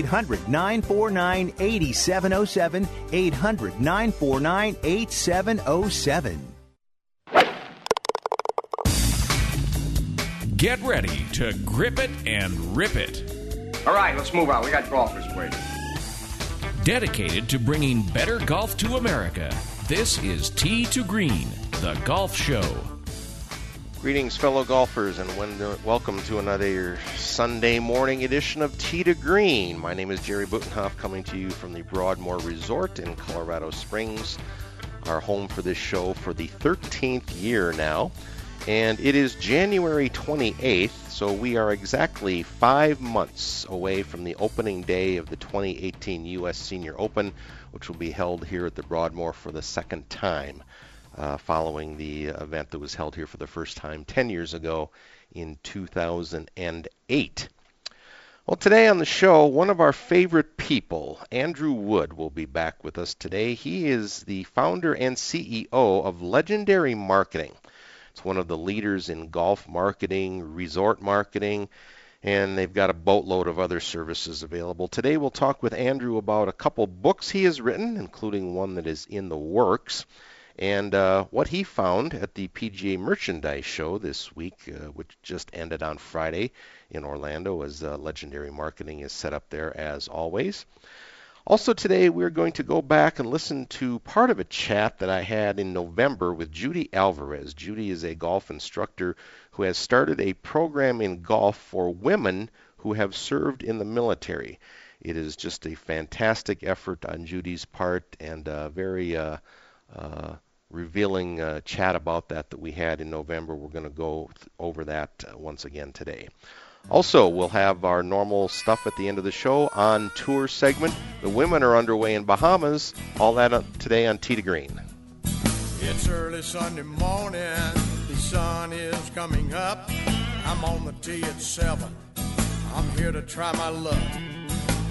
800 949 8707. 800 949 8707. Get ready to grip it and rip it. All right, let's move on. We got golfers waiting. Dedicated to bringing better golf to America, this is Tee to Green, the golf show. Greetings, fellow golfers, and uh, welcome to another Sunday morning edition of Tee to Green. My name is Jerry Butenhoff, coming to you from the Broadmoor Resort in Colorado Springs, our home for this show for the 13th year now. And it is January 28th, so we are exactly five months away from the opening day of the 2018 U.S. Senior Open, which will be held here at the Broadmoor for the second time uh, following the event that was held here for the first time 10 years ago in 2008. Well, today on the show, one of our favorite people, Andrew Wood, will be back with us today. He is the founder and CEO of Legendary Marketing. It's one of the leaders in golf marketing, resort marketing, and they've got a boatload of other services available. Today, we'll talk with Andrew about a couple books he has written, including one that is in the works. And uh, what he found at the PGA Merchandise Show this week, uh, which just ended on Friday in Orlando, as uh, Legendary Marketing is set up there as always. Also, today we're going to go back and listen to part of a chat that I had in November with Judy Alvarez. Judy is a golf instructor who has started a program in golf for women who have served in the military. It is just a fantastic effort on Judy's part and uh, very uh, uh, revealing uh, chat about that that we had in November. We're going to go th- over that uh, once again today. Also, we'll have our normal stuff at the end of the show on tour segment. The women are underway in Bahamas. All that uh, today on Tee to Green. It's early Sunday morning. The sun is coming up. I'm on the tee at seven. I'm here to try my luck.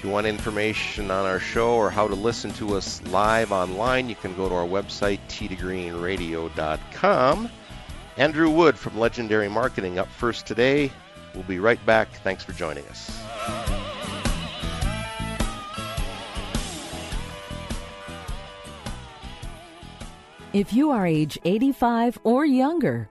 If you want information on our show or how to listen to us live online, you can go to our website, teetogreenradio.com. Andrew Wood from Legendary Marketing up first today. We'll be right back. Thanks for joining us. If you are age 85 or younger,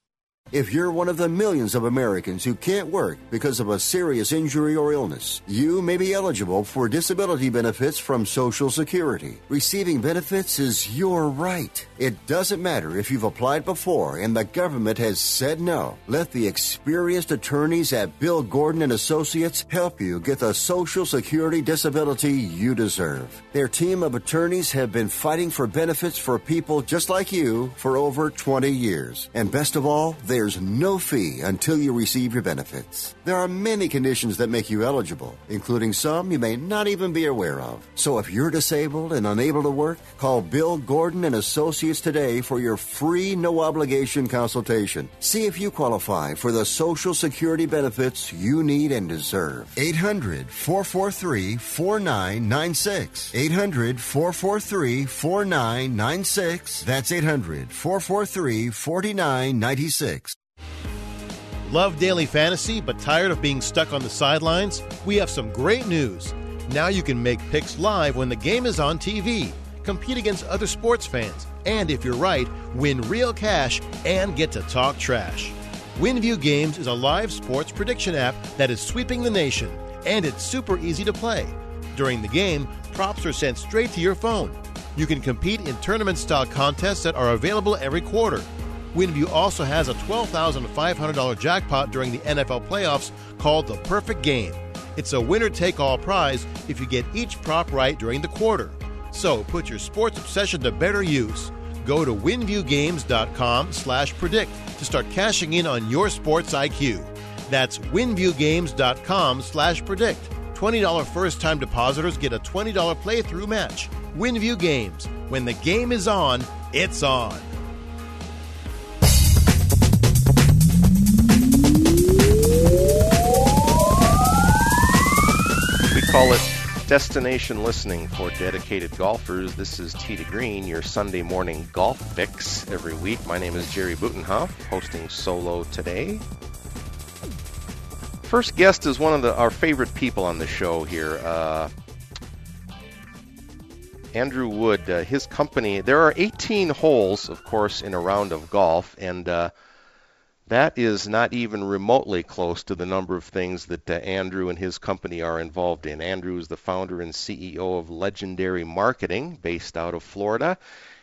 If you're one of the millions of Americans who can't work because of a serious injury or illness, you may be eligible for disability benefits from Social Security. Receiving benefits is your right. It doesn't matter if you've applied before and the government has said no. Let the experienced attorneys at Bill Gordon and Associates help you get the Social Security disability you deserve. Their team of attorneys have been fighting for benefits for people just like you for over 20 years. And best of all, there's no fee until you receive your benefits. There are many conditions that make you eligible, including some you may not even be aware of. So if you're disabled and unable to work, call Bill Gordon and Associates today for your free no obligation consultation. See if you qualify for the Social Security benefits you need and deserve. 800 443 4996. 800 443 4996. That's 800 443 4996. Love daily fantasy but tired of being stuck on the sidelines? We have some great news. Now you can make picks live when the game is on TV, compete against other sports fans, and if you're right, win real cash and get to talk trash. WinView Games is a live sports prediction app that is sweeping the nation, and it's super easy to play. During the game, props are sent straight to your phone. You can compete in tournament style contests that are available every quarter. WinView also has a $12,500 jackpot during the NFL playoffs called the Perfect Game. It's a winner take all prize if you get each prop right during the quarter. So put your sports obsession to better use. Go to winviewgames.com slash predict to start cashing in on your sports IQ. That's winviewgames.com slash predict. $20 first time depositors get a $20 playthrough match. WinView Games. When the game is on, it's on. Destination listening for dedicated golfers. This is Tee to Green, your Sunday morning golf fix every week. My name is Jerry Butenhoff, hosting solo today. First guest is one of the, our favorite people on the show here. Uh, Andrew Wood, uh, his company. There are 18 holes, of course, in a round of golf, and uh, that is not even remotely close to the number of things that uh, Andrew and his company are involved in. Andrew is the founder and CEO of Legendary Marketing, based out of Florida.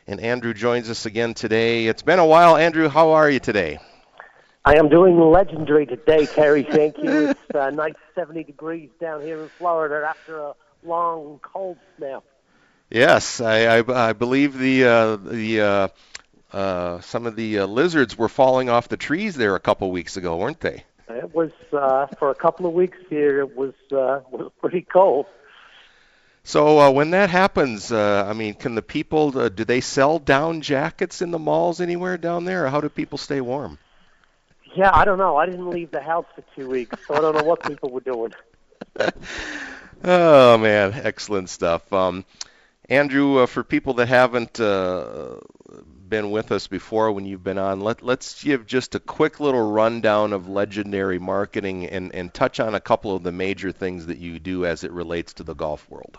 And Andrew joins us again today. It's been a while. Andrew, how are you today? I am doing legendary today, Terry. Thank you. It's uh, nice 70 degrees down here in Florida after a long cold snap. Yes, I, I, I believe the uh, the uh, uh, some of the uh, lizards were falling off the trees there a couple weeks ago, weren't they? It was uh, for a couple of weeks here. It was uh, was pretty cold. So uh, when that happens, uh, I mean, can the people uh, do they sell down jackets in the malls anywhere down there, or how do people stay warm? Yeah, I don't know. I didn't leave the house for two weeks, so I don't know what people were doing. oh man, excellent stuff. Um, Andrew, uh, for people that haven't uh, been with us before when you've been on, let, let's give just a quick little rundown of legendary marketing and, and touch on a couple of the major things that you do as it relates to the golf world.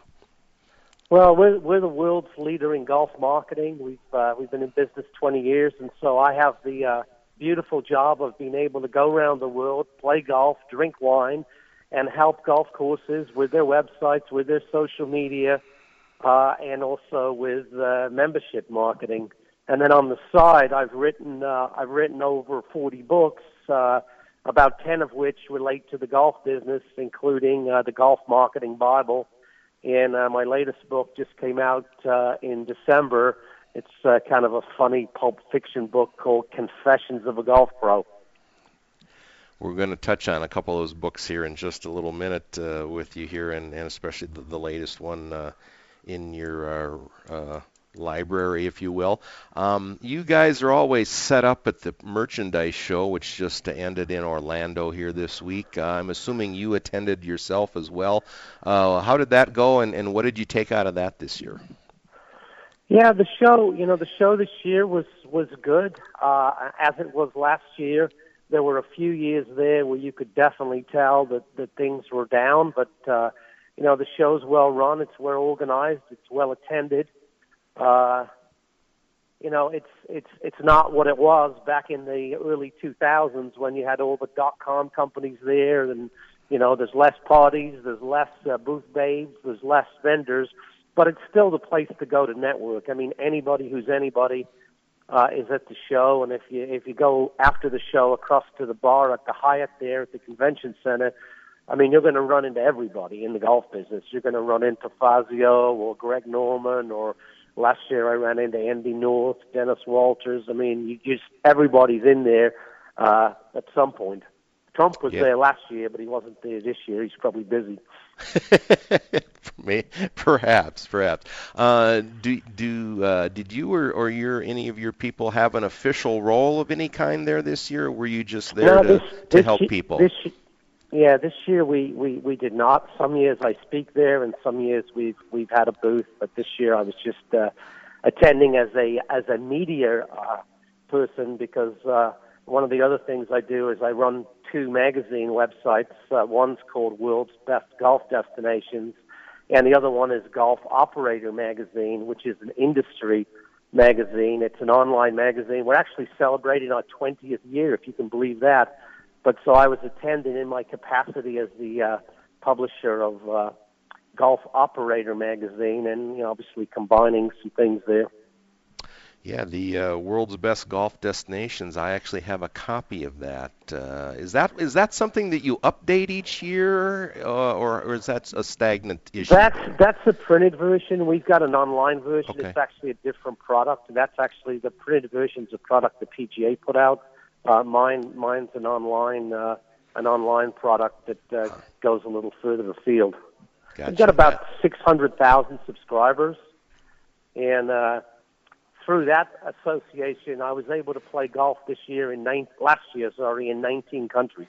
Well, we're, we're the world's leader in golf marketing. We've uh, we've been in business 20 years, and so I have the uh, beautiful job of being able to go around the world, play golf, drink wine, and help golf courses with their websites, with their social media, uh, and also with uh, membership marketing. And then on the side, I've written uh, I've written over 40 books, uh, about 10 of which relate to the golf business, including uh, the Golf Marketing Bible. And uh, my latest book just came out uh, in December. It's uh, kind of a funny pulp fiction book called Confessions of a Golf Pro. We're going to touch on a couple of those books here in just a little minute uh, with you here, and, and especially the, the latest one uh, in your uh, uh, library, if you will. Um, you guys are always set up at the merchandise show, which just ended in Orlando here this week. Uh, I'm assuming you attended yourself as well. Uh, how did that go, and, and what did you take out of that this year? Yeah, the show, you know, the show this year was was good, uh, as it was last year. There were a few years there where you could definitely tell that that things were down, but uh, you know, the show's well run, it's well organized, it's well attended. Uh, you know, it's it's it's not what it was back in the early 2000s when you had all the dot com companies there, and you know, there's less parties, there's less uh, booth babes, there's less vendors, but it's still the place to go to network. I mean, anybody who's anybody uh, is at the show, and if you if you go after the show across to the bar at the Hyatt there at the convention center, I mean, you're going to run into everybody in the golf business. You're going to run into Fazio or Greg Norman or Last year I ran into Andy North, Dennis Walters. I mean, you just everybody's in there uh, at some point. Trump was there last year, but he wasn't there this year. He's probably busy. perhaps, perhaps. Uh, do do uh, did you or, or your any of your people have an official role of any kind there this year, or were you just there no, to, this, to this help people? This, yeah, this year we, we, we did not. Some years I speak there, and some years we've we've had a booth. But this year I was just uh, attending as a as a media uh, person because uh, one of the other things I do is I run two magazine websites. Uh, one's called World's Best Golf Destinations, and the other one is Golf Operator Magazine, which is an industry magazine. It's an online magazine. We're actually celebrating our 20th year, if you can believe that. But so I was attending in my capacity as the uh, publisher of uh, Golf Operator magazine, and you know, obviously combining some things there. Yeah, the uh, world's best golf destinations. I actually have a copy of that. Uh, is that is that something that you update each year, uh, or, or is that a stagnant issue? That's that's a printed version. We've got an online version. Okay. It's actually a different product. That's actually the printed version is a product the PGA put out. Uh, mine mine's an online uh, an online product that uh, goes a little further afield. Gotcha. We've got about six hundred thousand subscribers, and uh, through that association, I was able to play golf this year in nine, last year, sorry, in nineteen countries.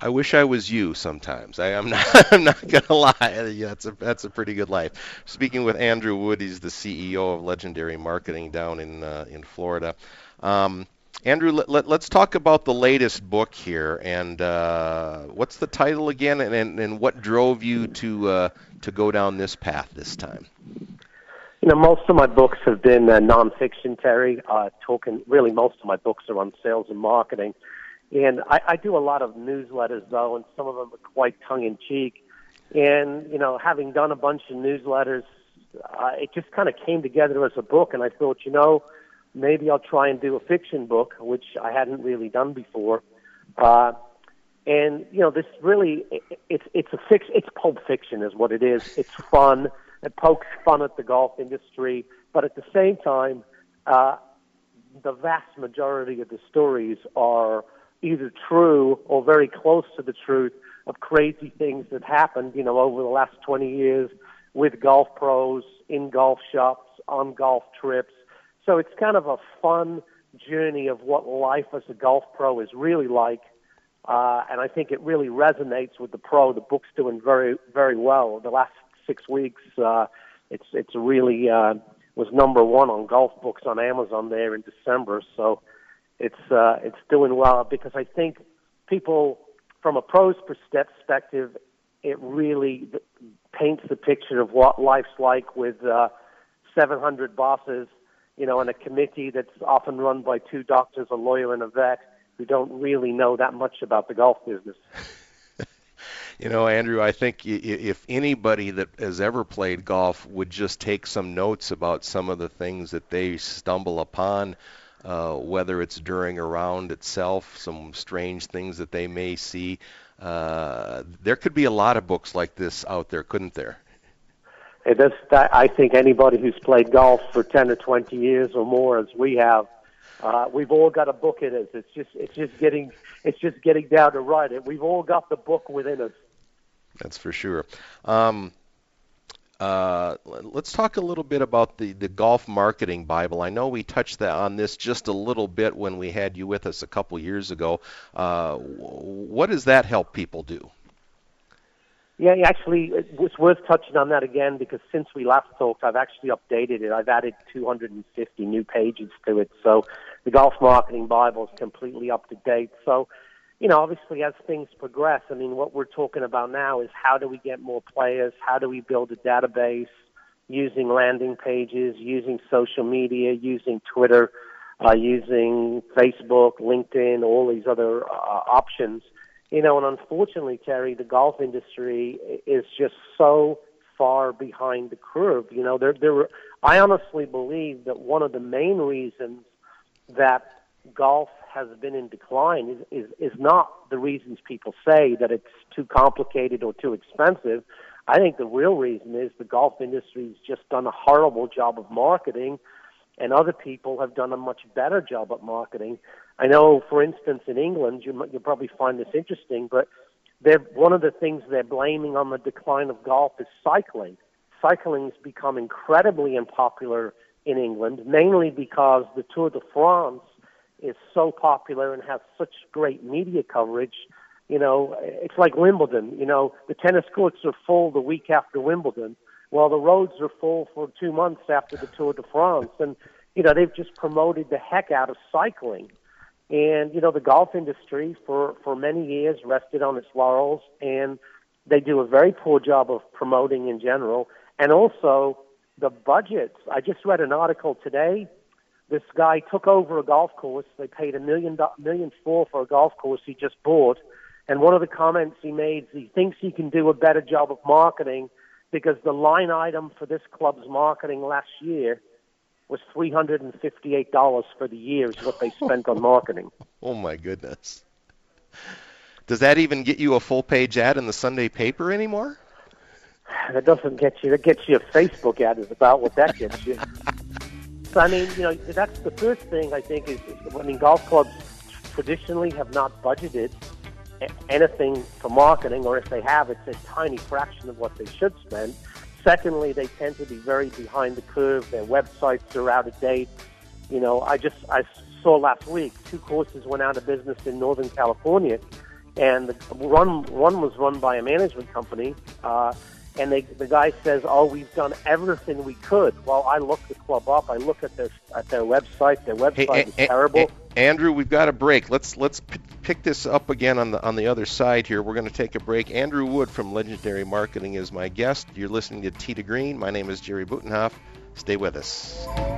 I wish I was you sometimes. I, I'm not. I'm not gonna lie. Yeah, that's a that's a pretty good life. Speaking with Andrew Wood, he's the CEO of Legendary Marketing down in uh, in Florida. Um, Andrew, let, us talk about the latest book here, and uh, what's the title again, and, and, and what drove you to uh, to go down this path this time? You know, most of my books have been uh, nonfiction, Terry. Uh, talking really, most of my books are on sales and marketing, and I, I do a lot of newsletters though, and some of them are quite tongue in cheek. And you know, having done a bunch of newsletters, uh, it just kind of came together as a book, and I thought, you know, maybe I'll try and do a fiction book, which I hadn't really done before. Uh, and you know, this really, it, it's it's a fix, it's pulp fiction, is what it is. It's fun. It pokes fun at the golf industry, but at the same time, uh, the vast majority of the stories are either true or very close to the truth of crazy things that happened, you know, over the last 20 years with golf pros, in golf shops, on golf trips. So it's kind of a fun journey of what life as a golf pro is really like. Uh, and I think it really resonates with the pro. The book's doing very, very well. The last six weeks, uh, it's it's really uh, was number one on golf books on Amazon there in December. So it's uh, it's doing well because I think people, from a pro's perspective, it really paints the picture of what life's like with uh, 700 bosses, you know, and a committee that's often run by two doctors, a lawyer, and a vet who don't really know that much about the golf business. You know, Andrew, I think if anybody that has ever played golf would just take some notes about some of the things that they stumble upon, uh, whether it's during a round itself, some strange things that they may see, uh, there could be a lot of books like this out there, couldn't there? It that, I think anybody who's played golf for 10 or 20 years or more, as we have, uh, we've all got a book in us. It's just, it's just getting, it's just getting down to write it. We've all got the book within us. That's for sure. Um, uh, let's talk a little bit about the, the golf marketing Bible. I know we touched that, on this just a little bit when we had you with us a couple years ago. Uh, what does that help people do? Yeah, actually, it's worth touching on that again because since we last talked, I've actually updated it. I've added 250 new pages to it. So the Golf Marketing Bible is completely up to date. So, you know, obviously as things progress, I mean, what we're talking about now is how do we get more players? How do we build a database? using landing pages, using social media, using Twitter, uh, using Facebook, LinkedIn, all these other uh, options. You know, and unfortunately, Terry, the golf industry is just so far behind the curve. You know, there, there. I honestly believe that one of the main reasons that golf has been in decline is, is, is not the reasons people say that it's too complicated or too expensive. I think the real reason is the golf industry's just done a horrible job of marketing, and other people have done a much better job at marketing. I know, for instance, in England, you, you'll probably find this interesting, but they're, one of the things they're blaming on the decline of golf is cycling. Cycling has become incredibly unpopular in England, mainly because the Tour de France is so popular and has such great media coverage. You know, it's like Wimbledon. You know, the tennis courts are full the week after Wimbledon, while the roads are full for two months after the Tour de France. And, you know, they've just promoted the heck out of cycling. And, you know, the golf industry for, for many years rested on its laurels, and they do a very poor job of promoting in general. And also, the budgets. I just read an article today this guy took over a golf course. They paid a million million four for a golf course he just bought, and one of the comments he made is he thinks he can do a better job of marketing because the line item for this club's marketing last year was three hundred and fifty eight dollars for the year is what they spent on marketing. Oh my goodness. Does that even get you a full page ad in the Sunday paper anymore? That doesn't get you. That gets you a Facebook ad. Is about what that gets you. So I mean, you know, that's the first thing I think is, is I mean, golf clubs traditionally have not budgeted anything for marketing, or if they have, it's a tiny fraction of what they should spend. Secondly, they tend to be very behind the curve. Their websites are out of date. You know, I just I saw last week two courses went out of business in Northern California, and the one one was run by a management company. Uh, and they, the guy says, "Oh, we've done everything we could." Well, I look the club up. I look at their at their website. Their website hey, is a- terrible. A- Andrew, we've got a break. Let's let's p- pick this up again on the on the other side here. We're going to take a break. Andrew Wood from Legendary Marketing is my guest. You're listening to to Green. My name is Jerry Butenhoff. Stay with us.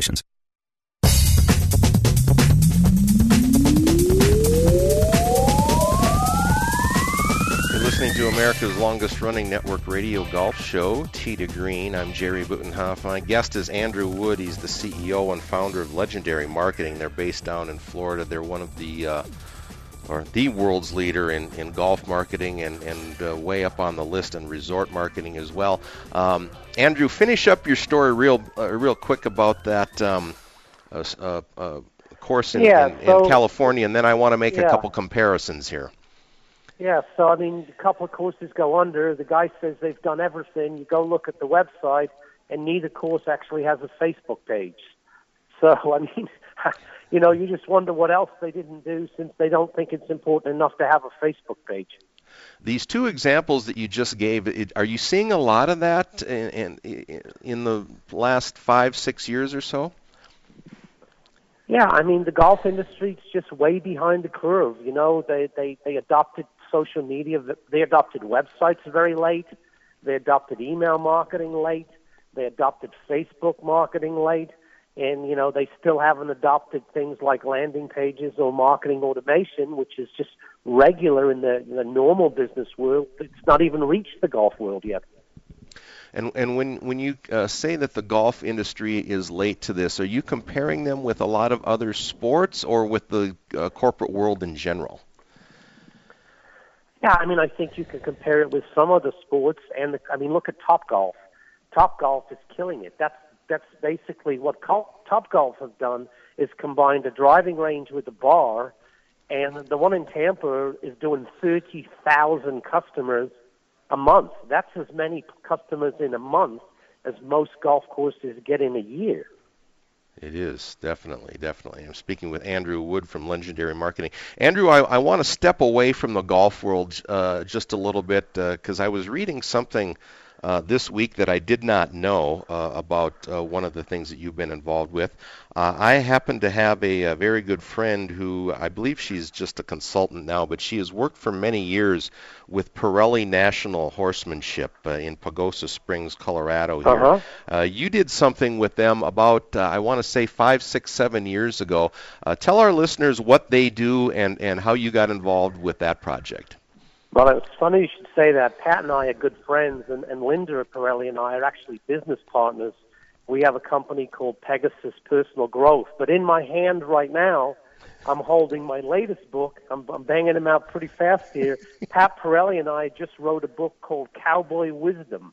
You're listening to America's longest running network radio golf show, Tee to Green. I'm Jerry Butenhoff. My guest is Andrew Wood. He's the CEO and founder of Legendary Marketing. They're based down in Florida. They're one of the, uh, or the world's leader in, in golf marketing and, and uh, way up on the list in resort marketing as well. Um, Andrew, finish up your story real, uh, real quick about that um, uh, uh, uh, course in, Yeah, in, so- in California, and then I want to make a couple comparisons here. Yeah, so I mean, a couple of courses go under. The guy says they've done everything. You go look at the website, and neither course actually has a Facebook page. So I mean, you know, you just wonder what else they didn't do since they don't think it's important enough to have a Facebook page. These two examples that you just gave, it, are you seeing a lot of that in, in, in the last five, six years or so? Yeah, I mean, the golf industry is just way behind the curve. You know, they they they adopted social media. They adopted websites very late. They adopted email marketing late. They adopted Facebook marketing late. And, you know, they still haven't adopted things like landing pages or marketing automation, which is just regular in the, in the normal business world. It's not even reached the golf world yet. And and when when you uh, say that the golf industry is late to this, are you comparing them with a lot of other sports or with the uh, corporate world in general? Yeah, I mean, I think you can compare it with some other sports, and the, I mean, look at Top Golf. Top Golf is killing it. That's that's basically what Top Golf has done is combined a driving range with a bar, and the one in Tampa is doing thirty thousand customers a month. That's as many customers in a month as most golf courses get in a year. It is definitely, definitely. I'm speaking with Andrew Wood from Legendary Marketing. Andrew, I, I want to step away from the golf world uh, just a little bit because I was reading something uh, this week that I did not know uh, about uh, one of the things that you've been involved with. Uh, I happen to have a, a very good friend who I believe she's just a consultant now, but she has worked for many years with Parelli Natural Horsemanship uh, in Pagosa Springs, Colorado. Here, Uh-huh. uh, you did something with them about uh, I want to say five, six, seven years ago. Uh, tell our listeners what they do and and how you got involved with that project. Well, it's funny you should say that. Pat and I are good friends, and, and Linda Parelli and I are actually business partners. We have a company called Pegasus Personal Growth. But in my hand right now, I'm holding my latest book. I'm, I'm banging them out pretty fast here. Pat Parelli and I just wrote a book called Cowboy Wisdom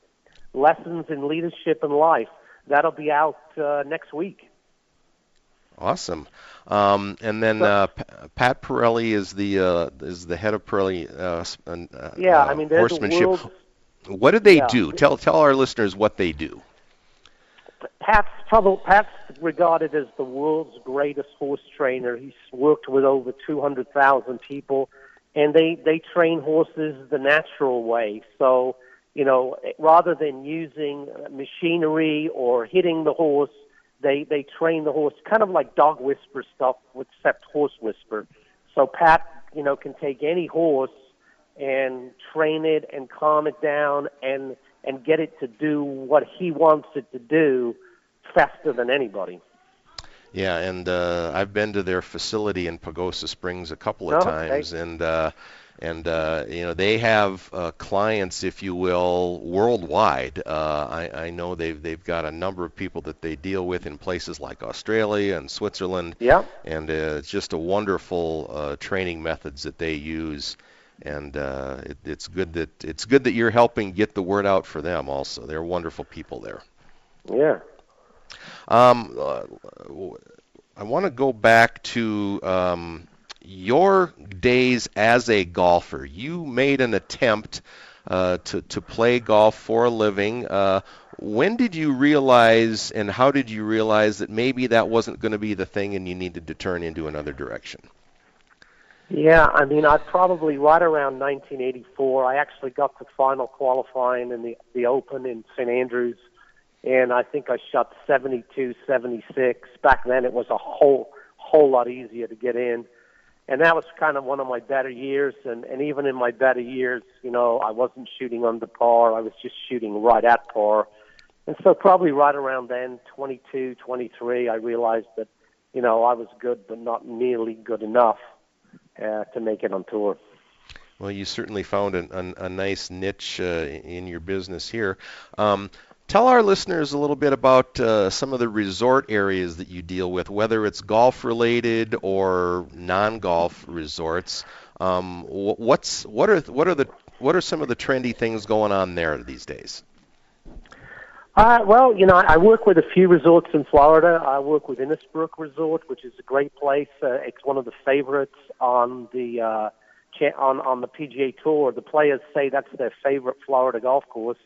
Lessons in Leadership and Life. That'll be out uh, next week. Awesome. Um, and then uh, Pat Parelli is the uh, is the head of Parelli uh, uh, Yeah, uh, I mean, they're the horsemanship. world's- What do they Yeah. do? Tell tell our listeners what they do. Pat's probably Pat's regarded as the world's greatest horse trainer. He's worked with over 200,000 people, and they they train horses the natural way. So, you know, rather than using machinery or hitting the horse, they they train the horse kind of like dog whisper stuff, except horse whisper. So Pat, you know, can take any horse and train it and calm it down and and get it to do what he wants it to do faster than anybody. Yeah, and uh, I've been to their facility in Pagosa Springs a couple of Oh, okay. times, and uh, and uh, you know they have uh, clients, if you will, worldwide. Uh, I, I know they've they've got a number of people that they deal with in places like Australia and Switzerland. Yeah. And uh, it's just a wonderful uh, training methods that they use, and uh, it, it's good that it's good that you're helping get the word out for them. Also, they're wonderful people there. Yeah. Um, I want to go back to um, your days as a golfer. You made an attempt uh, to to play golf for a living. Uh, when did you realize, and how did you realize that maybe that wasn't going to be the thing, and you needed to turn into another direction? Yeah, I mean, I probably right around 1984. I actually got to final qualifying in the the Open in St Andrews, and I think I shot 72, 76. Back then, it was a whole whole lot easier to get in, and that was kind of one of my better years. And and even in my better years, you know, I wasn't shooting under par. I was just shooting right at par. And so probably right around then, 22, 23, I realized that, you know, I was good, but not nearly good enough uh, to make it on tour. Well, you certainly found a, a, a nice niche uh, in your business here. Um, tell our listeners a little bit about uh, some of the resort areas that you deal with, whether it's golf related or non-golf resorts. Um, what's what are what are the what are some of the trendy things going on there these days? Uh, well, you know, I work with a few resorts in Florida. I work with Innisbrook Resort, which is a great place. Uh, it's one of the favorites on the uh, on on the PGA Tour. The players say that's their favorite Florida golf course.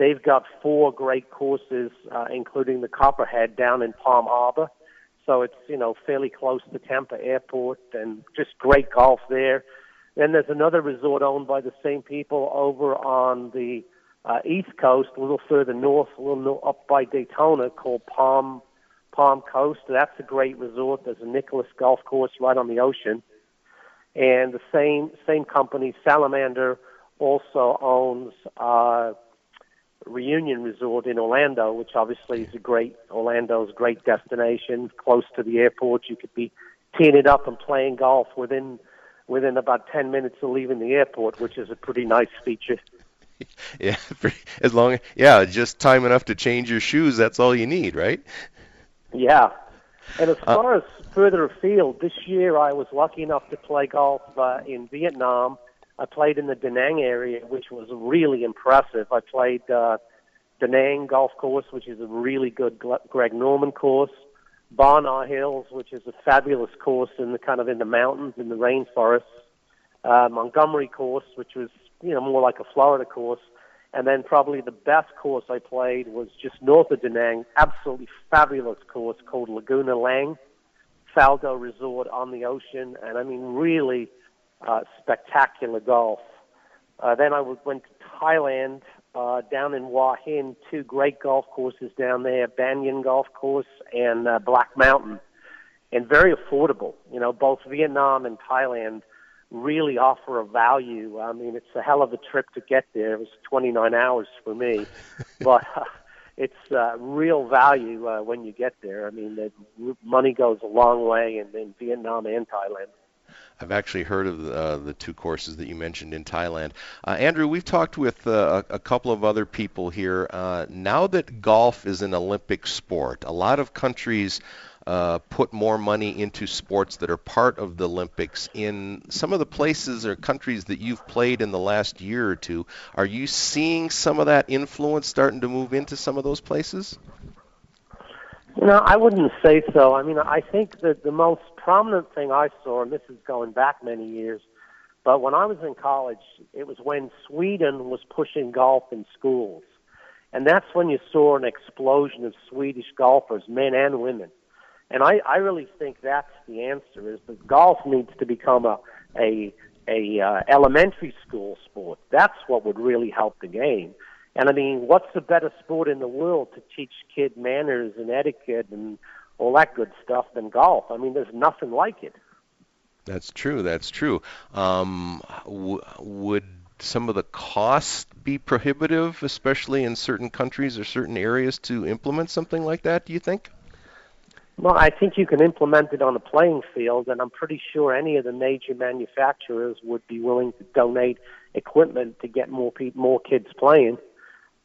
They've got four great courses, uh, including the Copperhead down in Palm Harbor. So it's you know fairly close to Tampa Airport, and just great golf there. Then there's another resort owned by the same people over on the uh, East Coast, a little further north, a little up by Daytona, called Palm Palm Coast. That's a great resort. There's a Nicklaus golf course right on the ocean, and the same same company, Salamander, also owns uh, Reunion Resort in Orlando, which obviously is a great Orlando's great destination, close to the airport. You could be teeing it up and playing golf within within about ten minutes of leaving the airport, which is a pretty nice feature. yeah, as long yeah, just time enough to change your shoes. That's all you need, right? Yeah. And as uh, far uh, as further afield, this year I was lucky enough to play golf uh, in Vietnam. I played in the Da Nang area, which was really impressive. I played uh, Da Nang Golf Course, which is a really good Greg Norman course. Ba Na Hills, which is a fabulous course in the kind of in the mountains in the rainforests. Uh, Montgomerie course, which was you know, more like a Florida course. And then probably the best course I played was just north of Da Nang, absolutely fabulous course called Laguna Lang, Faldo Resort on the ocean, and I mean really uh, spectacular golf. Uh, then I went to Thailand, uh, down in Hua Hin, two great golf courses down there, Banyan Golf Course and uh, Black Mountain, and very affordable. You know, both Vietnam and Thailand really offer a value. I mean, it's a hell of a trip to get there. It was 29 hours for me, but uh, it's uh, real value uh, when you get there. I mean, the money goes a long way in, in Vietnam and Thailand. I've actually heard of the, uh, the two courses that you mentioned in Thailand. Uh, Andrew, we've talked with uh, a, a, couple of other people here. Uh, now that golf is an Olympic sport, a lot of countries uh, put more money into sports that are part of the Olympics in some of the places or countries that you've played in the last year or two. Are you seeing some of that influence starting to move into some of those places? No, I wouldn't say so. I mean, I think that the most prominent thing I saw, and this is going back many years, but when I was in college, it was when Sweden was pushing golf in schools. And that's when you saw an explosion of Swedish golfers, men and women. And I, I really think that's the answer: is that golf needs to become a a a uh, elementary school sport. That's what would really help the game. And I mean, what's the better sport in the world to teach kid manners and etiquette and all that good stuff than golf? I mean, there's nothing like it. That's true. That's true. Um, w- would some of the costs be prohibitive, especially in certain countries or certain areas, to implement something like that? Do you think? Well, I think you can implement it on a playing field, and I'm pretty sure any of the major manufacturers would be willing to donate equipment to get more people, more kids playing.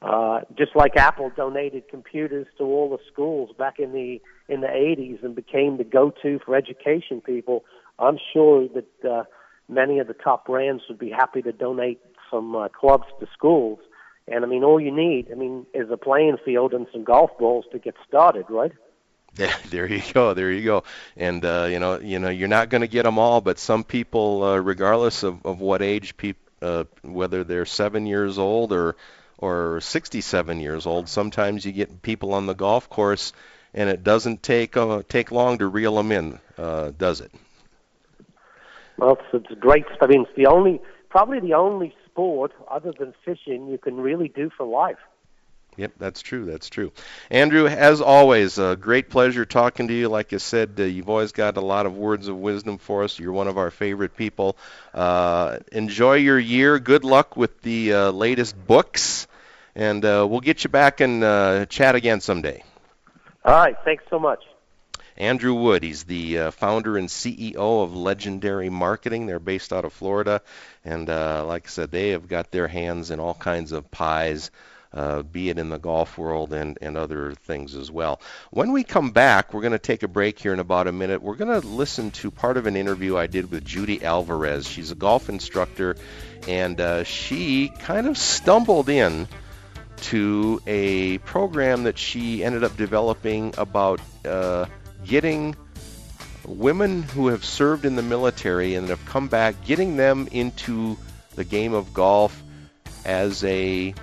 Uh, just like Apple donated computers to all the schools back in the in the 80s and became the go-to for education people, I'm sure that uh, many of the top brands would be happy to donate some uh, clubs to schools. And I mean, all you need, I mean, is a playing field and some golf balls to get started, right? Yeah, there you go, there you go. And uh, you know, you know, you're not going to get them all, but some people, uh, regardless of, of what age, people, uh, whether they're seven years old or or 67 years old, sometimes you get people on the golf course, and it doesn't take uh, take long to reel them in, uh, does it? Well, it's, it's great. I mean, it's the only, probably the only sport other than fishing you can really do for life. Yep, that's true. That's true. Andrew, as always, a great pleasure talking to you. Like I said, uh, you've always got a lot of words of wisdom for us. You're one of our favorite people. Uh, enjoy your year. Good luck with the uh, latest books, and uh, we'll get you back and uh, chat again someday. All right. Thanks so much. Andrew Wood. He's the uh, founder and CEO of Legendary Marketing. They're based out of Florida, and uh, like I said, they have got their hands in all kinds of pies. Uh, be it in the golf world and, and other things as well. When we come back, we're going to take a break here in about a minute. We're going to listen to part of an interview I did with Judy Alvarez. She's a golf instructor, and uh, she kind of stumbled in to a program that she ended up developing about uh, getting women who have served in the military and have come back, getting them into the game of golf as a,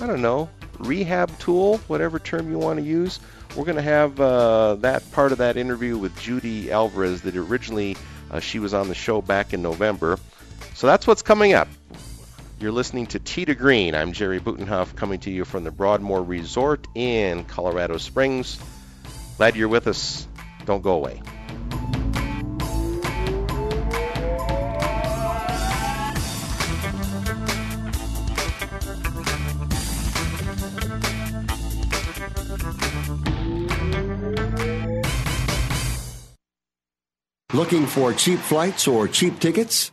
I don't know, rehab tool, whatever term you want to use. We're going to have uh, that part of that interview with Judy Alvarez that originally uh, she was on the show back in November. So that's what's coming up. You're listening to to Green. I'm Jerry Butenhoff coming to you from the Broadmoor Resort in Colorado Springs. Glad you're with us. Don't go away. Looking for cheap flights or cheap tickets?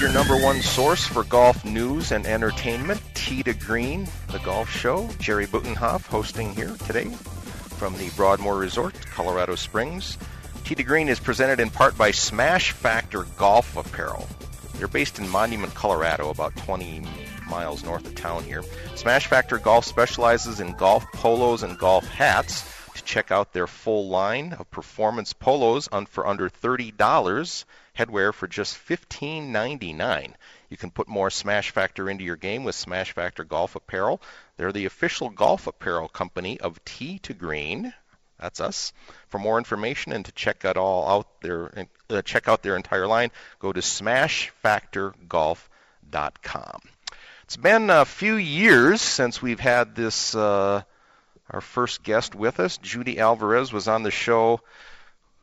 Your number one source for golf news and entertainment, Tee to Green, the golf show. Jerry Butenhoff hosting here today from the Broadmoor Resort, Colorado Springs. Tee to Green is presented in part by Smash Factor Golf Apparel. They're based in Monument, Colorado, about 20 miles north of town here. Smash Factor Golf specializes in golf polos and golf hats. To check out their full line of performance polos for under $30, headwear for just $15.99. You can put more Smash Factor into your game with Smash Factor Golf Apparel. They're the official golf apparel company of Tee to Green. That's us. For more information and to check out all out their uh, check out their entire line, go to smashfactorgolf.com. It's been a few years since we've had this uh, our first guest with us. Judy Alvarez was on the show.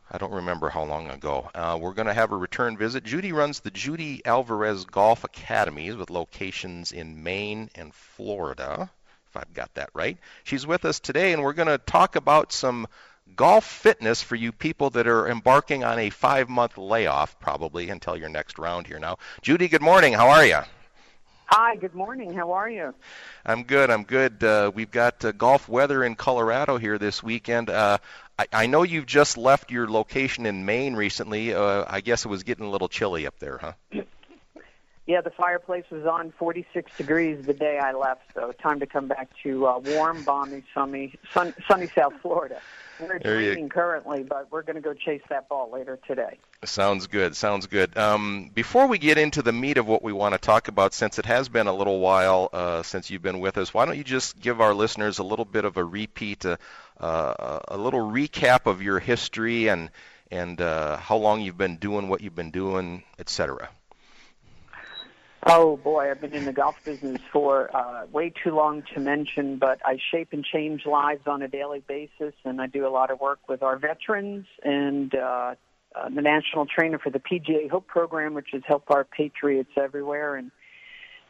I don't remember how long ago. Uh, we're going to have a return visit. Judy runs the Judy Alvarez Golf Academies with locations in Maine and Florida, if I've got that right. She's with us today, and we're going to talk about some golf fitness for you people that are embarking on a five month layoff, probably until your next round here now. Judy, good morning. How are you? Hi, good morning. How are you? I'm good. I'm good. Uh, we've got uh, golf weather in Colorado here this weekend. Uh, I, I know you've just left your location in Maine recently. Uh, I guess it was getting a little chilly up there, huh? Yeah, the fireplace was on 46 degrees the day I left, so time to come back to uh, warm, balmy, sunny, sun, sunny South Florida. We're There you- currently, but we're going to go chase that ball later today. Sounds good. Sounds good. Um, before we get into the meat of what we want to talk about, since it has been a little while uh, since you've been with us, why don't you just give our listeners a little bit of a repeat, uh, uh, a little recap of your history and and uh, how long you've been doing what you've been doing, etc. Oh boy, I've been in the golf business for uh, way too long to mention, but I shape and change lives on a daily basis, and I do a lot of work with our veterans and uh, uh, the national trainer for the PGA Hope program, which has helped our patriots everywhere. And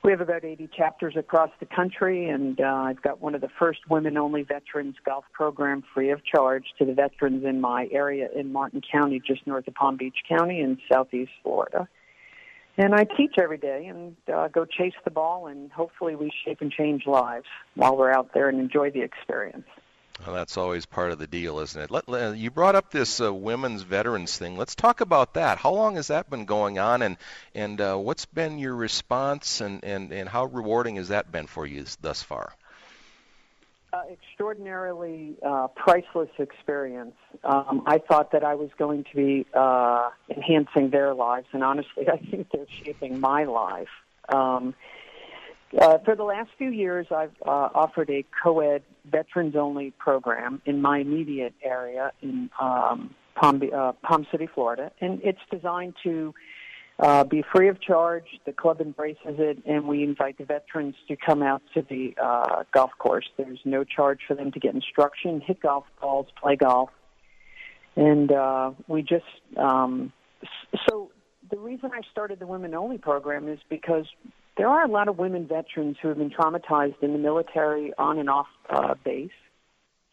we have about 80 chapters across the country, and uh, I've got one of the first women-only veterans golf program free of charge to the veterans in my area in Martin County, just north of Palm Beach County in southeast Florida. And I teach every day and uh, go chase the ball, and hopefully we shape and change lives while we're out there and enjoy the experience. Well, that's always part of the deal, isn't it? Let, let- you brought up this uh, women's veterans thing. Let's talk about that. How long has that been going on, and and uh, what's been your response, and, and, and how rewarding has that been for you thus far? uh, extraordinarily uh, priceless experience. Um, I thought that I was going to be uh, enhancing their lives, and honestly, I think they're shaping my life. Um, uh, for the last few years, I've uh, offered a co-ed veterans-only program in my immediate area in um, Palm, uh, Palm City, Florida, and it's designed to uh, be free of charge. The club embraces it, and we invite the veterans to come out to the uh, golf course. There's no charge for them to get instruction, hit golf balls, play golf, and uh, we just um, so the reason I started the women only program is because there are a lot of women veterans who have been traumatized in the military on and off uh, base.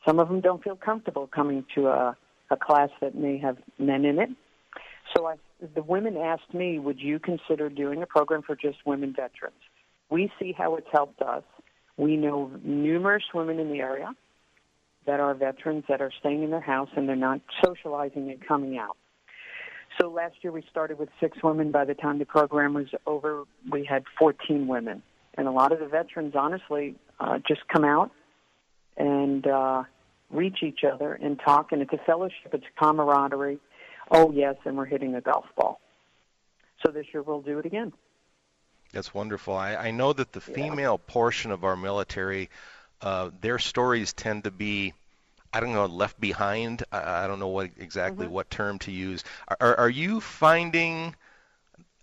Some of them don't feel comfortable coming to a, a class that may have men in it. So I, the women asked me, would you consider doing a program for just women veterans? We see how it's helped us. We know numerous women in the area that are veterans that are staying in their house and they're not socializing and coming out. So last year we started with six women. By the time the program was over, we had 14 women. And a lot of the veterans, honestly, uh, just come out and uh, reach each other and talk. And it's a fellowship, it's camaraderie. Oh, yes, and we're hitting a golf ball. So this year we'll do it again. That's wonderful. I, I know that the female yeah. portion of our military, uh, their stories tend to be I don't know, left behind. I, I don't know what exactly mm-hmm. what term to use. Are, are you finding?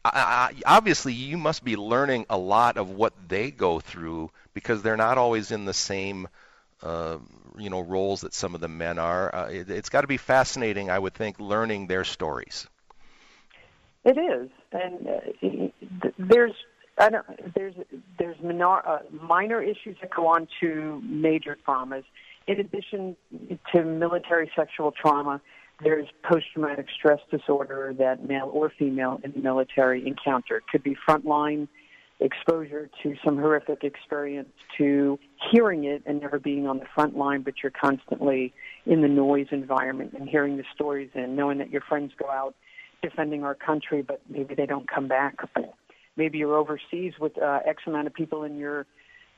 I, I, obviously, you must be learning a lot of what they go through because they're not always in the same, uh, you know, roles that some of the men are. Uh, it, has got to be fascinating, I would think, learning their stories. It is, and uh, there's I don't, there's there's minor, uh, minor issues that go on to major traumas in addition to military sexual trauma, there's post-traumatic stress disorder that male or female in the military encounter. It could be frontline exposure to some horrific experience, to hearing it and never being on the front line, but you're constantly in the noise environment and hearing the stories and knowing that your friends go out defending our country, but maybe they don't come back. Maybe you're overseas with uh, X amount of people in your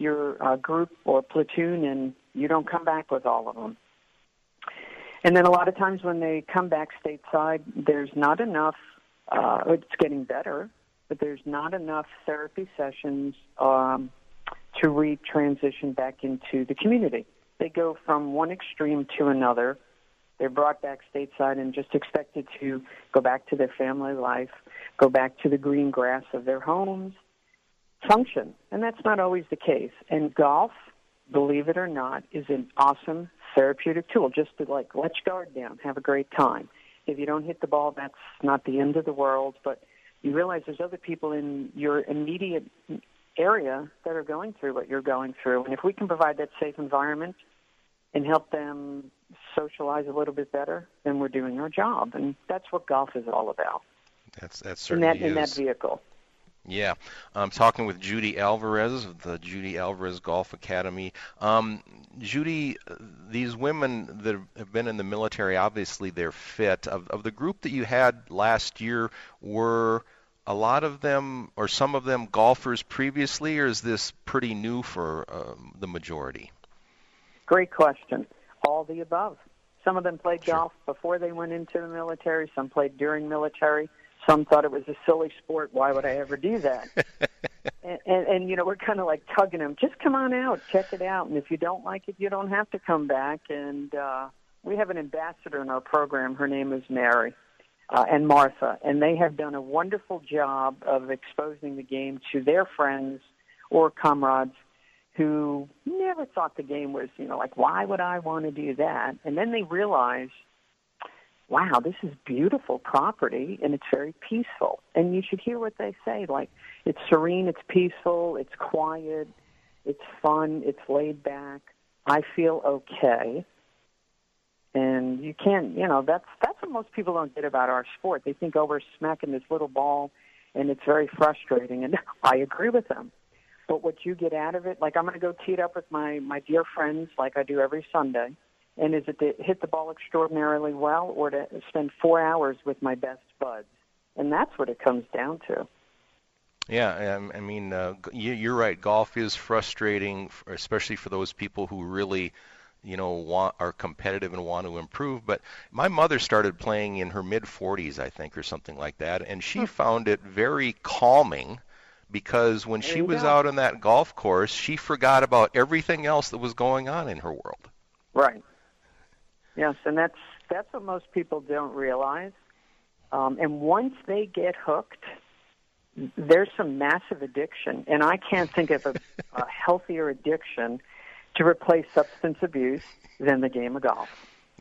your uh, group or platoon and you don't come back with all of them. And then a lot of times when they come back stateside, there's not enough, uh, it's getting better, but there's not enough therapy sessions um, to re-transition back into the community. They go from one extreme to another. They're brought back stateside and just expected to go back to their family life, go back to the green grass of their homes, function. And that's not always the case. And golf, believe it or not, is an awesome therapeutic tool just to like let your guard down, have a great time. If you don't hit the ball, that's not the end of the world, but you realize there's other people in your immediate area that are going through what you're going through. And if we can provide that safe environment and help them socialize a little bit better, then we're doing our job. And that's what golf is all about. That's that's certainly in that, is. in that vehicle. Yeah, I'm talking with Judy Alvarez of the Judy Alvarez Golf Academy. Um, Judy, these women that have been in the military, obviously they're fit. Of, of the group that you had last year, were a lot of them or some of them golfers previously, or is this pretty new for um, the majority? Great question. All the above. Some of them played sure. golf before they went into the military. Some played during military some thought it was a silly sport. Why would I ever do that? and, and, and you know, we're kind of like tugging them. Just come on out, check it out, and if you don't like it, you don't have to come back. And uh, we have an ambassador in our program. Her name is Mary. Uh, and Martha, and they have done a wonderful job of exposing the game to their friends or comrades who never thought the game was, you know, like, why would I want to do that? And then they realize wow, this is beautiful property and it's very peaceful. And you should hear what they say. Like, it's serene, it's peaceful, it's quiet, it's fun, it's laid back. I feel okay. And you can't, you know, that's that's what most people don't get about our sport. They think, oh, we're smacking this little ball, and it's very frustrating. And I agree with them. But what you get out of it, like I'm going to go tee it up with my my dear friends, like I do every Sunday and is it to hit the ball extraordinarily well or to spend four hours with my best buds? And that's what it comes down to. Yeah, I mean, uh, you're right. Golf is frustrating, especially for those people who really, you know, want are competitive and want to improve. But my mother started playing in her mid 40s, I think, or something like that, and she hmm. found it very calming because when she was go. out on that golf course, she forgot about everything else that was going on in her world. Right. Yes, and that's that's what most people don't realize. Um, and once they get hooked, there's some massive addiction, and I can't think of a, a healthier addiction to replace substance abuse than the game of golf.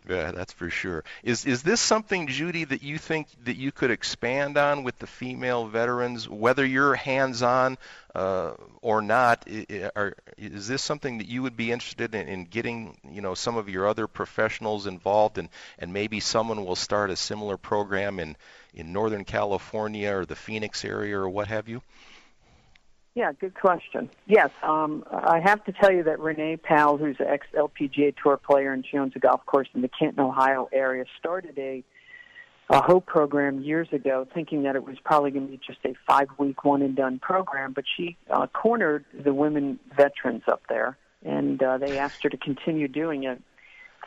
Yeah, that's for sure. Is is this something, Judy, that you think that you could expand on with the female veterans, whether you're hands-on uh, or not? Are, is this something that you would be interested in, in getting, you know, some of your other professionals involved, and and maybe someone will start a similar program in in Northern California or the Phoenix area or what have you? Yeah, good question. Yes, um, I have to tell you that Renee Powell, who's an ex LPGA Tour player and she owns a golf course in the Canton, Ohio area, started a a HOPE program years ago, thinking that it was probably going to be just a five week one and done program. But she uh, cornered the women veterans up there, and uh, they asked her to continue doing it.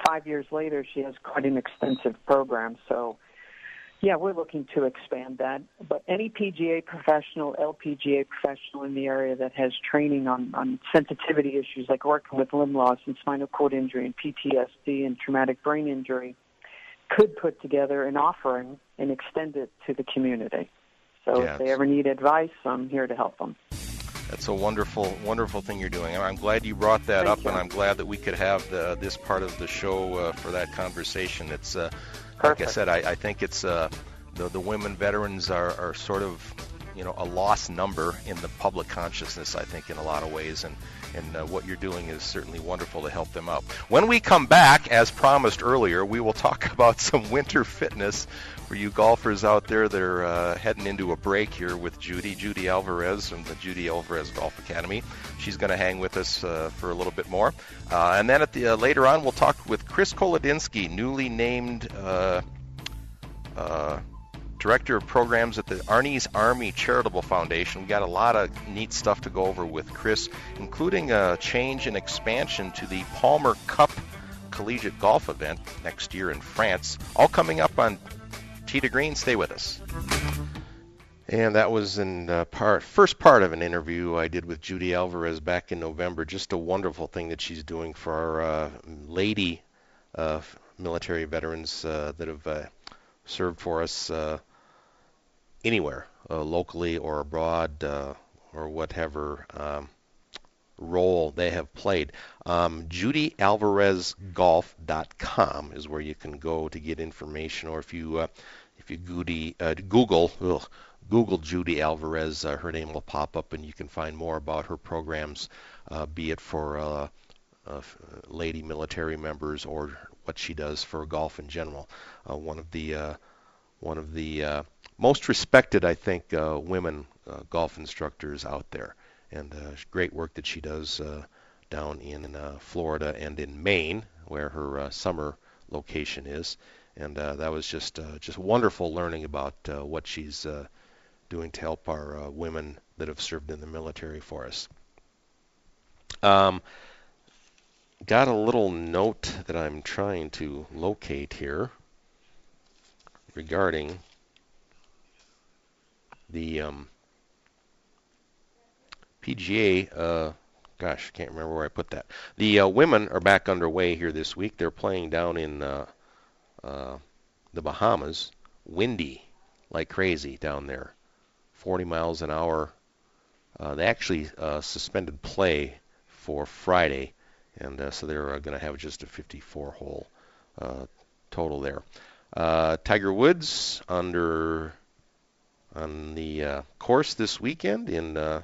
Five years later, she has quite an extensive program. So yeah, we're looking to expand that. But any PGA professional, LPGA professional in the area that has training on, on sensitivity issues like working with limb loss and spinal cord injury and PTSD and traumatic brain injury could put together an offering and extend it to the community. So Yeah, if they ever need advice, I'm here to help them. That's a wonderful, wonderful thing you're doing, and I'm glad you brought that Thank up. you. And I'm glad that we could have the, this part of the show uh, for that conversation. It's uh, like I said, I, I think it's uh, the the women veterans are, are sort of you know a lost number in the public consciousness. I think in a lot of ways, and and uh, what you're doing is certainly wonderful to help them out. When we come back, as promised earlier, we will talk about some winter fitness for you golfers out there that are uh, heading into a break here with Judy, Judy Alvarez from the Judy Alvarez Golf Academy. She's going to hang with us uh, for a little bit more, uh, and then at the uh, later on we'll talk with Chris Kolodinsky, newly named. Director of Programs at the Arnie's Army Charitable Foundation. We got a lot of neat stuff to go over with Chris, including a change and expansion to the Palmer Cup Collegiate Golf event next year in France. All coming up on to Green. Stay with us. And that was in uh, part first part of an interview I did with Judy Alvarez back in November. Just a wonderful thing that she's doing for our uh, lady uh, military veterans uh, that have uh, served for us anywhere, uh, locally or abroad, uh, or whatever um, role they have played. Um, JudyAlvarezGolf.com is where you can go to get information, or if you uh, if you goody, uh, Google ugh, Google Judy Alvarez, uh, her name will pop up, and you can find more about her programs, uh, be it for lady military members or what she does for golf in general. One of the one of the most respected, I think, uh, women uh, golf instructors out there, and uh, great work that she does uh, down in uh, Florida and in Maine, where her summer location is. And that was just just wonderful learning about what she's doing to help our women that have served in the military for us. Um, got a little note that I'm trying to locate here regarding the um, PGA. Uh, gosh, I can't remember where I put that. The uh, women are back underway here this week. They're playing down in uh, uh, the Bahamas. Windy like crazy down there. 40 miles an hour. Uh, they actually uh, suspended play for Friday, and so they're going to have just a 54-hole uh, total there. Tiger Woods under on the uh, course this weekend in uh,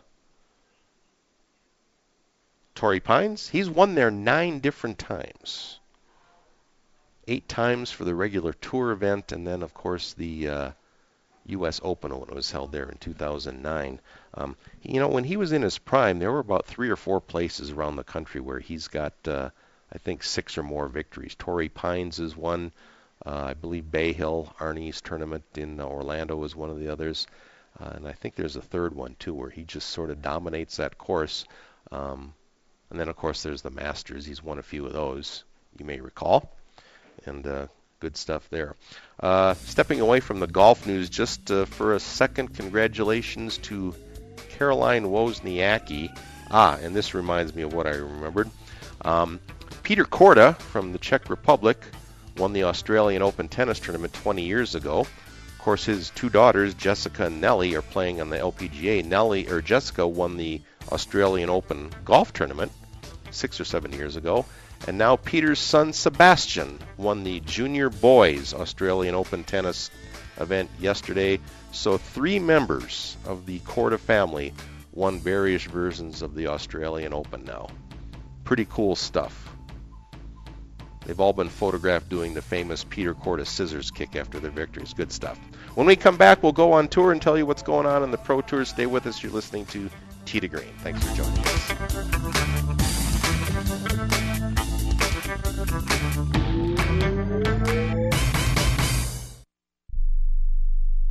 Torrey Pines. He's won there nine different times. Eight times for the regular tour event, and then of course the uh, U.S. Open when it was held there in 2009. Um, you know, when he was in his prime, there were about three or four places around the country where he's got, uh, I think, six or more victories. Torrey Pines is one. Uh, I believe Bay Hill Arnie's tournament in Orlando is one of the others. Uh, and I think there's a third one too where he just sort of dominates that course. Um, and then, of course, there's the Masters. He's won a few of those, you may recall. And uh, good stuff there. Uh, stepping away from the golf news just uh, for a second, congratulations to Caroline Wozniacki. Ah, and this reminds me of what I remembered. Um, Peter Korda from the Czech Republic won the Australian Open tennis tournament 20 years ago. Of course, his two daughters, Jessica and Nelly, are playing on the LPGA. Nelly or Jessica won the Australian Open golf tournament six or seven years ago. And now Peter's son Sebastian won the Junior Boys Australian Open tennis event yesterday. So three members of the Korda family won various versions of the Australian Open now. Pretty cool stuff. They've all been photographed doing the famous Peter Korda scissors kick after their victories. Good stuff. When we come back, we'll go on tour and tell you what's going on in the Pro Tour. Stay with us. You're listening to to Green. Thanks for joining us.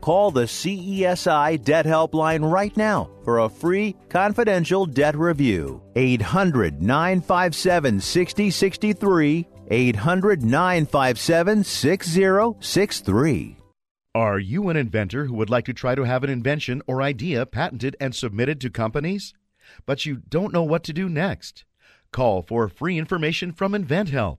Call the CESI Debt Helpline right now for a free confidential debt review. 800 957 6063. 800 957 6063. Are you an inventor who would like to try to have an invention or idea patented and submitted to companies? But you don't know what to do next? Call for free information from InventHelp.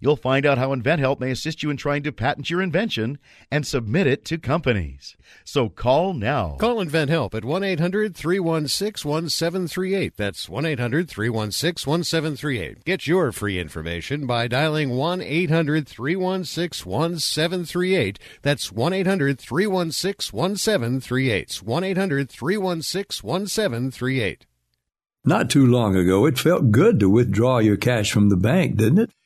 You'll find out how InventHelp may assist you in trying to patent your invention and submit it to companies. So call now. Call InventHelp at 1 800 316 1738. That's 1 800 316 1738. Get your free information by dialing 1 800 316 1738. That's 1 800 316 1738. 1 800 316 1738. Not too long ago, it felt good to withdraw your cash from the bank, didn't it?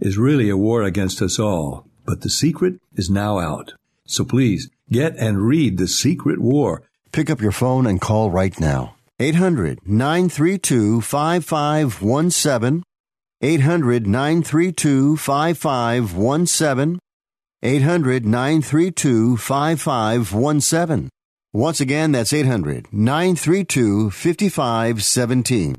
is really a war against us all. But the secret is now out. So please get and read The Secret War. Pick up your phone and call right now. 800 932 5517. 800 932 5517. 800 932 5517. Once again, that's 800 932 5517.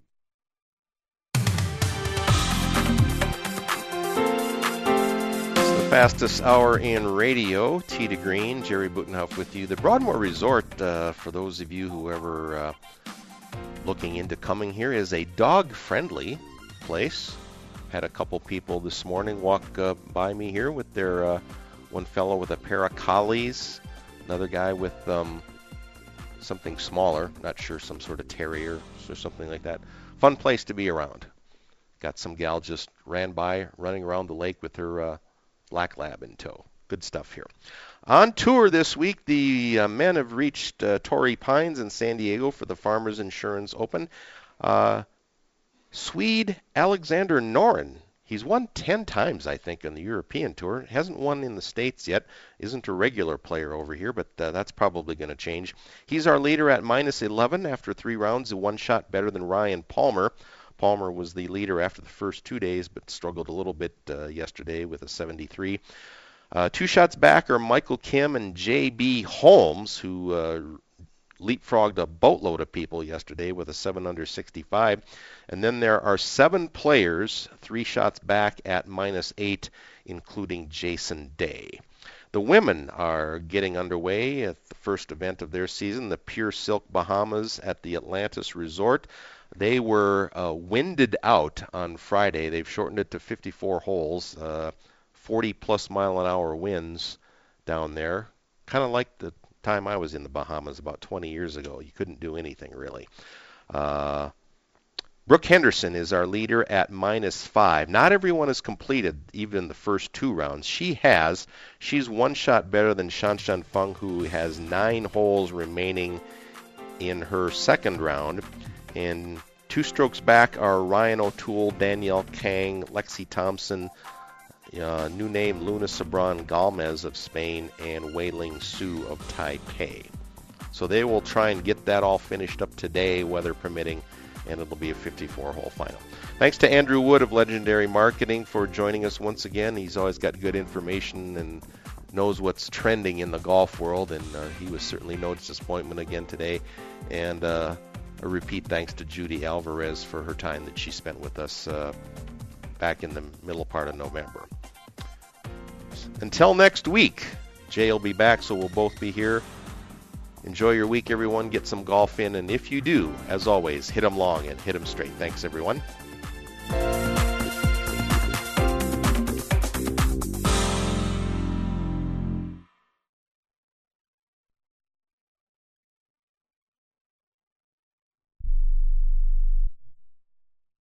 Fastest hour in radio. To Green, Jerry Butenhoff with you. The Broadmoor Resort, uh, for those of you who ever uh, looking into coming here, is a dog-friendly place. Had a couple people this morning walk uh, by me here with their uh, one fellow with a pair of collies, another guy with um, something smaller, not sure, some sort of terrier or something like that. Fun place to be around. Got some gal just ran by, running around the lake with her uh, Black Lab in tow. Good stuff here. On tour this week, the uh, men have reached uh, Torrey Pines in San Diego for the Farmers Insurance Open. Uh, Swede Alexander Noren. He's won 10 times, I think, on the European Tour. Hasn't won in the States yet. Isn't a regular player over here, but uh, that's probably going to change. He's our leader at minus 11 after three rounds, one shot better than Ryan Palmer. Palmer was the leader after the first two days, but struggled a little bit uh, yesterday with a 73. Uh, two shots back are Michael Kim and J.B. Holmes, who uh, leapfrogged a boatload of people yesterday with a 7 under 65. And then there are seven players, three shots back at minus 8, including Jason Day. The women are getting underway at the first event of their season, the Pure Silk Bahamas at the Atlantis Resort. They were uh, winded out on Friday. They've shortened it to 54 holes, uh, 40 plus mile an hour winds down there. Kind of like the time I was in the Bahamas about 20 years ago. You couldn't do anything really. Uh, Brooke Henderson is our leader at minus five. Not everyone has completed even the first two rounds. She has. She's one shot better than Shan Shan Feng, who has nine holes remaining in her second round. And two strokes back are Ryann O'Toole, Danielle Kang, Lexi Thompson, uh, new name Luna Sobrón Galmés of Spain, and Wei Ling Hsu of Taipei. So they will try and get that all finished up today, weather permitting and it'll be a 54 hole final. Thanks to Andrew Wood of Legendary Marketing for joining us once again. He's always got good information and knows what's trending in the golf world, and uh, he was certainly no disappointment again today. And uh, a repeat thanks to Judy Alvarez for her time that she spent with us uh, back in the middle part of November. Until next week, Jay will be back, so we'll both be here Enjoy your week, everyone. Get some golf in. And if you do, as always, hit them long and hit them straight. Thanks, everyone.